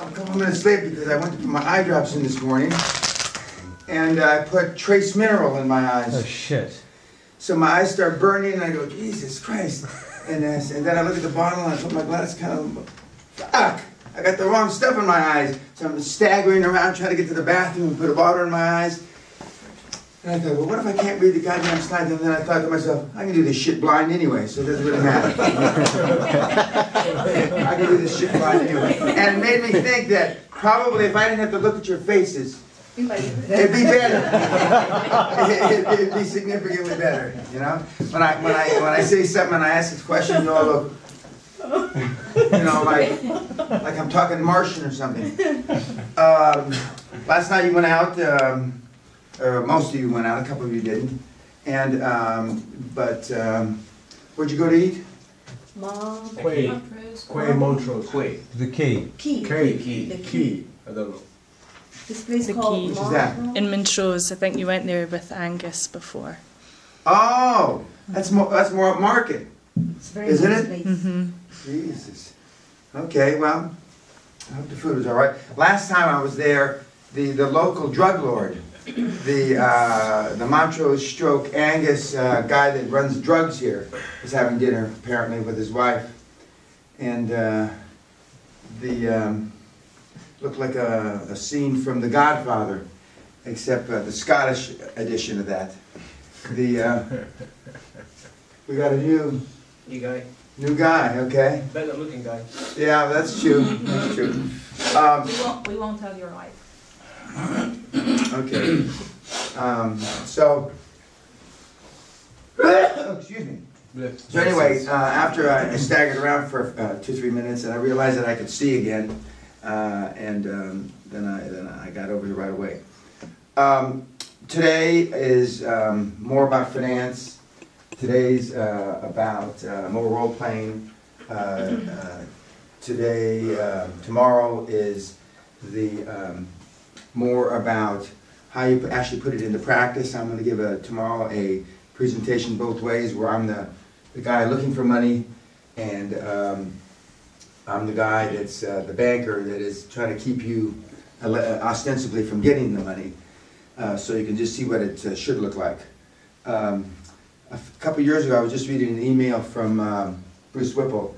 I'm a couple minutes late because I went to put my eye drops in this morning, and I put trace mineral in my eyes. Oh, shit. So my eyes start burning, and I go, Jesus Christ. And, then- and then I look at the bottle, and I put my glass kind of, fuck, I got the wrong stuff in my eyes. So I'm staggering around trying to get to the bathroom and put a bottle in my eyes. And I thought, well, what if I can't read the goddamn slides? And then I thought to myself, I can do this shit blind anyway, so it doesn't really matter. I can do this shit blind anyway. And it made me think that probably if I didn't have to look at your faces, it'd be better. It'd be significantly better, you know? When I, when I, when I say something and I ask this question, you all look, you know, like, like I'm talking Martian or something. Um, last night you went out, um, or most of you went out, a couple of you didn't. And, um, but, um, where'd you go to eat? Mom. Quay, Quay Montrose. Quay. The key. Key. Key, Key. The Key, I don't know. This place The called Key. Which is that? Montrose? In Montrose, I think you went there with Angus before. Oh, that's more, that's more upmarket. It's a very Isn't nice it? place. Mm-hmm. Jesus. Okay, well, I hope the food was all right. Last time I was there, the, the local drug lord, the, uh, the Montrose Stroke Angus uh, guy that runs drugs here, was having dinner apparently with his wife. And uh, the, um, looked like a, a scene from The Godfather, except uh, the Scottish edition of that. The, uh, we got a new, new guy. new guy, okay? Better looking guy. Yeah, that's true, that's true. Um, We won't, we won't tell your wife. okay, um, so, excuse me. So anyway, uh, after I staggered around for uh, two, three minutes, and I realized that I could see again, uh, and um, then I, then I got over here right away. Um, Today is um, more about finance. Today's uh, about uh, more role-playing. Uh, uh, Today, uh, tomorrow is the, um, more about how you actually put it into practice. I'm gonna give a, tomorrow a presentation both ways, where I'm the, the guy looking for money, and um, I'm the guy that's uh, the banker that is trying to keep you uh, ostensibly from getting the money, uh, so you can just see what it uh, should look like. Um, a couple years ago, I was just reading an email from um, Bruce Whipple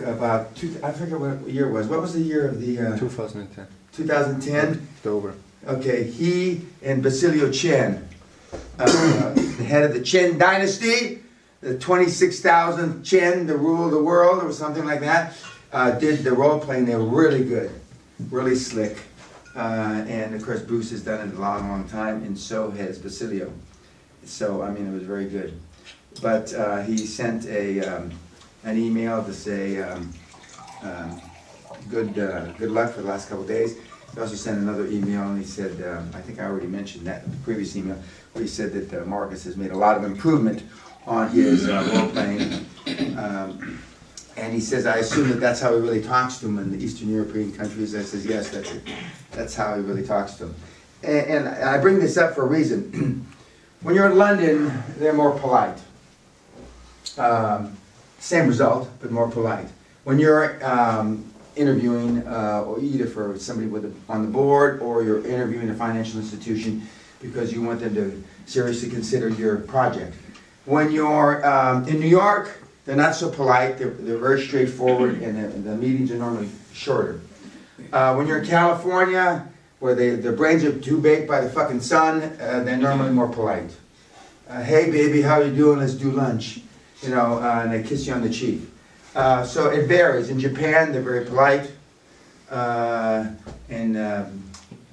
about two, I forget what year it was. What was the year of the uh, 2010, 2010? October. Okay, he and Basilio Chen, uh, the head of the Chen dynasty, the 26,000 Chen, the rule of the world, or something like that, uh, did the role playing. They were really good, really slick. Uh, and of course, Bruce has done it a long, long time, and so has Basilio. So, I mean, it was very good. But uh, he sent a, um, an email to say, um, um, good, uh, good luck for the last couple days. He also sent another email and he said, um, I think I already mentioned that in the previous email, where he said that uh, Marcus has made a lot of improvement on his uh, role playing. Um, and he says, I assume that that's how he really talks to him in the Eastern European countries. I says, yes, that's it. That's how he really talks to him. And, and I bring this up for a reason. when you're in London, they're more polite. Um, same result, but more polite. When you're um, interviewing, uh, or either for somebody with on the board, or you're interviewing a financial institution because you want them to seriously consider your project. When you're um, in New York, they're not so polite. They're, they're very straightforward, and the, the meetings are normally shorter. Uh, when you're in California, where they, their brains are too baked by the fucking sun, uh, they're normally more polite. Uh, hey, baby, how you doing? Let's do lunch. You know, uh, and they kiss you on the cheek. Uh, so it varies. In Japan, they're very polite. Uh, in um,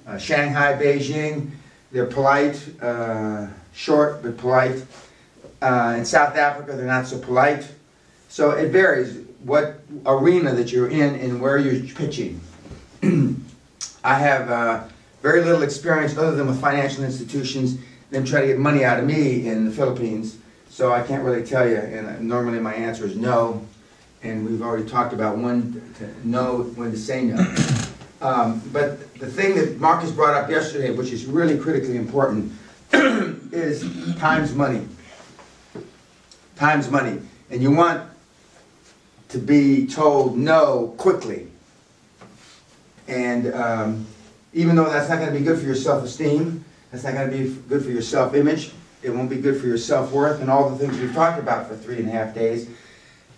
uh, Shanghai, Beijing, they're polite, uh, short but polite. Uh, in South Africa, they're not so polite. So it varies what arena that you're in and where you're pitching. I have very little experience other than with financial institutions, them trying to get money out of me in the Philippines. So I can't really tell you, and normally my answer is no. And we've already talked about when to know, when to say no. Um, but the thing that Marcus brought up yesterday, which is really critically important, is time's money. Time's money. And you want to be told no quickly. And um, even though that's not gonna be good for your self-esteem, that's not gonna be good for your self-image, it won't be good for your self-worth and all the things we've talked about for three and a half days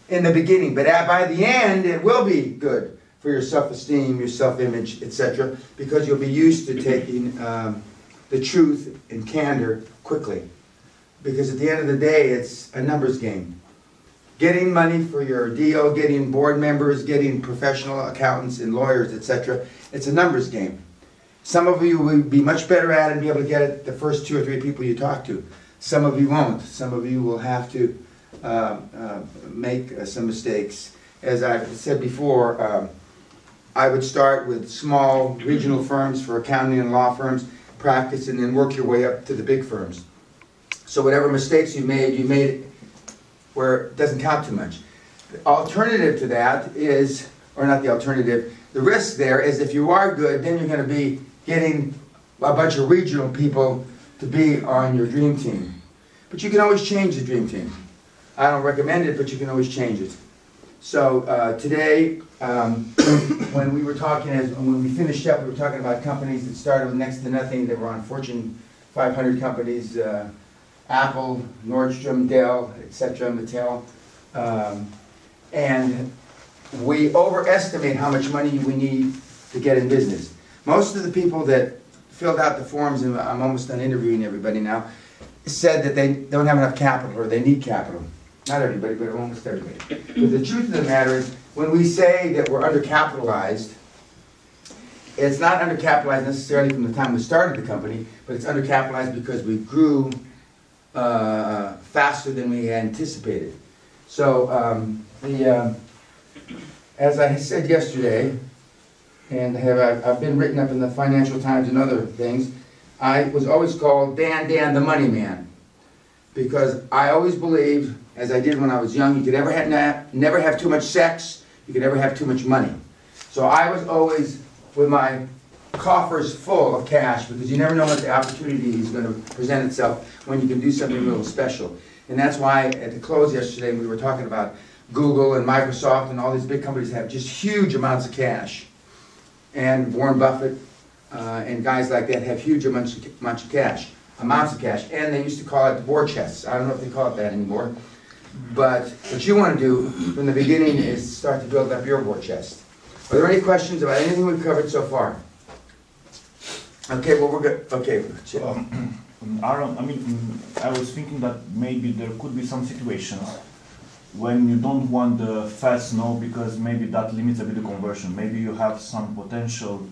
in the beginning. But at, by the end, it will be good for your self-esteem, your self-image, etc. Because you'll be used to taking um, the truth and candor quickly. Because at the end of the day, it's a numbers game. Getting money for your deal, getting board members, getting professional accountants and lawyers, etc. It's a numbers game. Some of you will be much better at it and be able to get it the first two or three people you talk to. Some of you won't. Some of you will have to make uh, some mistakes. As I've said before, um, I would start with small regional firms for accounting and law firms, practice, and then work your way up to the big firms. So whatever mistakes you made, you made it where it doesn't count too much. The alternative to that is, or not the alternative, the risk there is if you are good, then you're going to be getting a bunch of regional people to be on your dream team. But you can always change the dream team. I don't recommend it, but you can always change it. So uh, today, um, when we were talking, as when we finished up, we were talking about companies that started with next to nothing. That were on Fortune 500 companies: uh, Apple, Nordstrom, Dell, etc., Mattel, um, and we overestimate how much money we need to get in business. Most of the people that filled out the forms, and I'm almost done interviewing everybody now, said that they don't have enough capital or they need capital. Not everybody, but almost everybody. But the truth of the matter is, when we say that we're undercapitalized, it's not undercapitalized necessarily from the time we started the company, but it's undercapitalized because we grew uh, faster than we anticipated. So um, the, um, as I said yesterday, and have I've been written up in the Financial Times and other things, I was always called Dan Dan the Money Man because I always believed, as I did when I was young, you could ever have never have too much sex, you could never have too much money. So I was always with my coffers full of cash because you never know what the opportunity is going to present itself when you can do something a little special. And that's why at the close yesterday we were talking about Google and Microsoft and all these big companies have just huge amounts of cash. And Warren Buffett uh, and guys like that have huge amounts of, amounts of cash, amounts of cash. And they used to call it the war chests. I don't know if they call it that anymore. But what you want to do from the beginning is start to build up your war chest. Are there any questions about anything we've covered so far? Okay, well, we're good. Okay. Um, Aaron, I mean, I was thinking that maybe there could be some situations when you don't want the fast no because maybe that limits a bit the conversion. Maybe you have some potential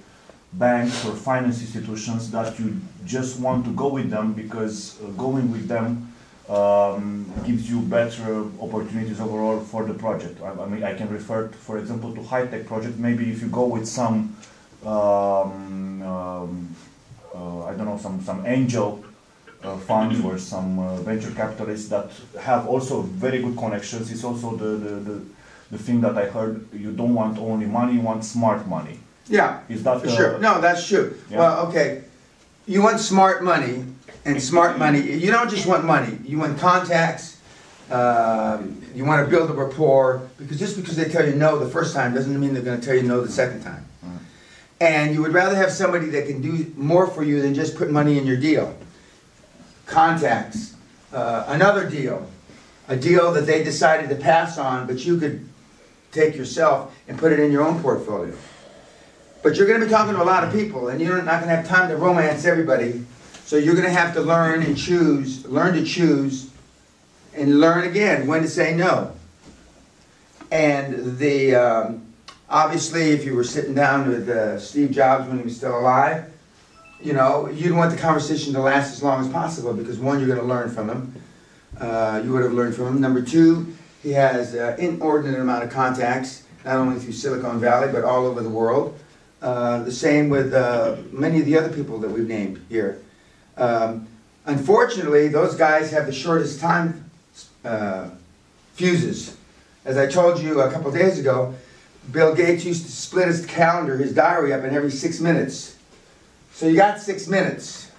banks or finance institutions that you just want to go with them because uh, going with them um, gives you better opportunities overall for the project. I, I mean, I can refer, to, for example, to high-tech project. Maybe if you go with some, um, um, uh, I don't know, some some angel uh, funds or some uh, venture capitalists that have also very good connections. It's also the, the, the, the thing that I heard. You don't want only money; you want smart money. Yeah, Is that uh, sure. No, that's true. Yeah. Well, okay. You want smart money, and smart money, you don't just want money. You want contacts. Um, you want to build a rapport because just because they tell you no the first time doesn't mean they're going to tell you no the second time. And you would rather have somebody that can do more for you than just put money in your deal. Contacts, uh, another deal, a deal that they decided to pass on, but you could take yourself and put it in your own portfolio. But you're going to be talking to a lot of people, and you're not going to have time to romance everybody. So you're going to have to learn and choose, learn to choose, and learn again when to say no. And the um, obviously, if you were sitting down with uh, Steve Jobs when he was still alive, you know, you'd want the conversation to last as long as possible because one, you're going to learn from him. Uh, you would have learned from him. Number two, he has an inordinate amount of contacts, not only through Silicon Valley but all over the world. Uh, the same with uh, many of the other people that we've named here. Um, unfortunately, those guys have the shortest time uh, fuses. As I told you a couple days ago, Bill Gates used to split his calendar, his diary up in every six minutes. So you got six minutes.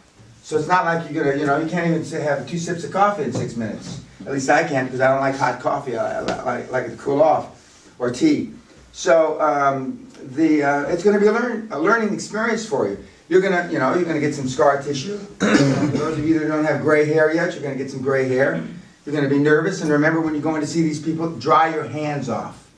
So it's not like you're gonna, you know, you can't even have two sips of coffee in six minutes. At least I can't because I don't like hot coffee. I, like, like it to cool off, or tea. So um, the, uh, it's gonna be a learn, a learning experience for you. You're gonna, you know, you're gonna get some scar tissue. Those of you that don't have gray hair yet, you're gonna get some gray hair. You're gonna be nervous, and remember when you're going to see these people, dry your hands off.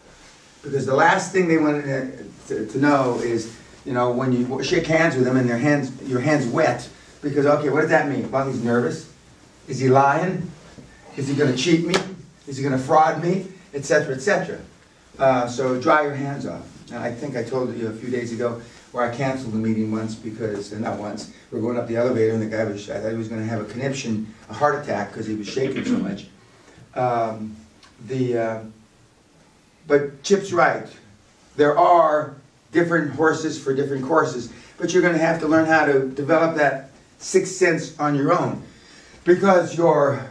Because the last thing they want to, to, know is, you know, when you shake hands with them and their hands, your hands wet, because, okay, what does that mean? Well, he's nervous. Is he lying? Is he gonna cheat me? Is he gonna fraud me? Etc. Etc. Uh, so dry your hands off. And I think I told you a few days ago where I canceled the meeting once because, uh, not once, we're going up the elevator and the guy was, I thought he was gonna have a conniption, a heart attack because he was shaking so much. Um, the, uh, but Chip's right. There are different horses for different courses, but you're gonna have to learn how to develop that sixth sense on your own. Because your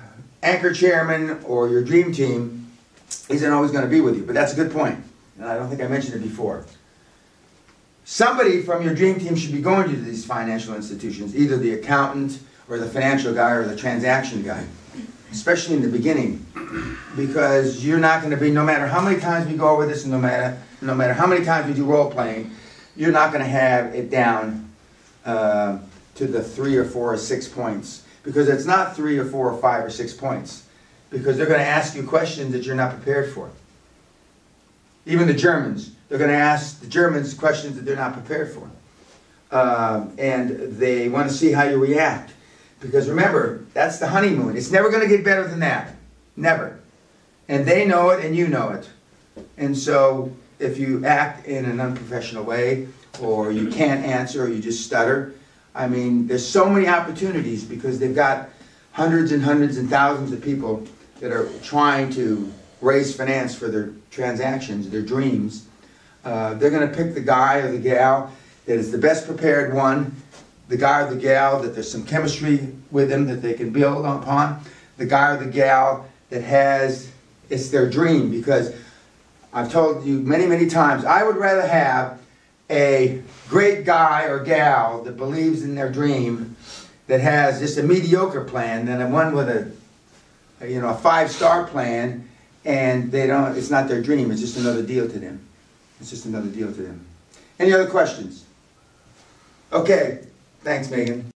anchor chairman or your dream team isn't always gonna be with you, but that's a good point, and I don't think I mentioned it before. Somebody from your dream team should be going to these financial institutions, either the accountant or the financial guy or the transaction guy, especially in the beginning because you're not going to be, no matter how many times we go over this and no matter, no matter how many times we do role playing, you're not going to have it down uh, to the three or four or six points. Because it's not three or four or five or six points. Because they're going to ask you questions that you're not prepared for. Even the Germans, they're going to ask the Germans questions that they're not prepared for. Um, and they want to see how you react. Because remember, that's the honeymoon. It's never going to get better than that. Never. And they know it and you know it. And so if you act in an unprofessional way, or you can't answer, or you just stutter, I mean, there's so many opportunities because they've got hundreds and hundreds and thousands of people that are trying to raise finance for their transactions, their dreams. Uh, they're going to pick the guy or the gal that is the best prepared one, the guy or the gal that there's some chemistry with them that they can build upon, the guy or the gal that has it's their dream because I've told you many, many times, I would rather have a great guy or gal that believes in their dream that has just a mediocre plan than a one with a, a, you know, a five-star plan and they don't, it's not their dream, it's just another deal to them. It's just another deal to them. Any other questions? Okay, thanks Megan.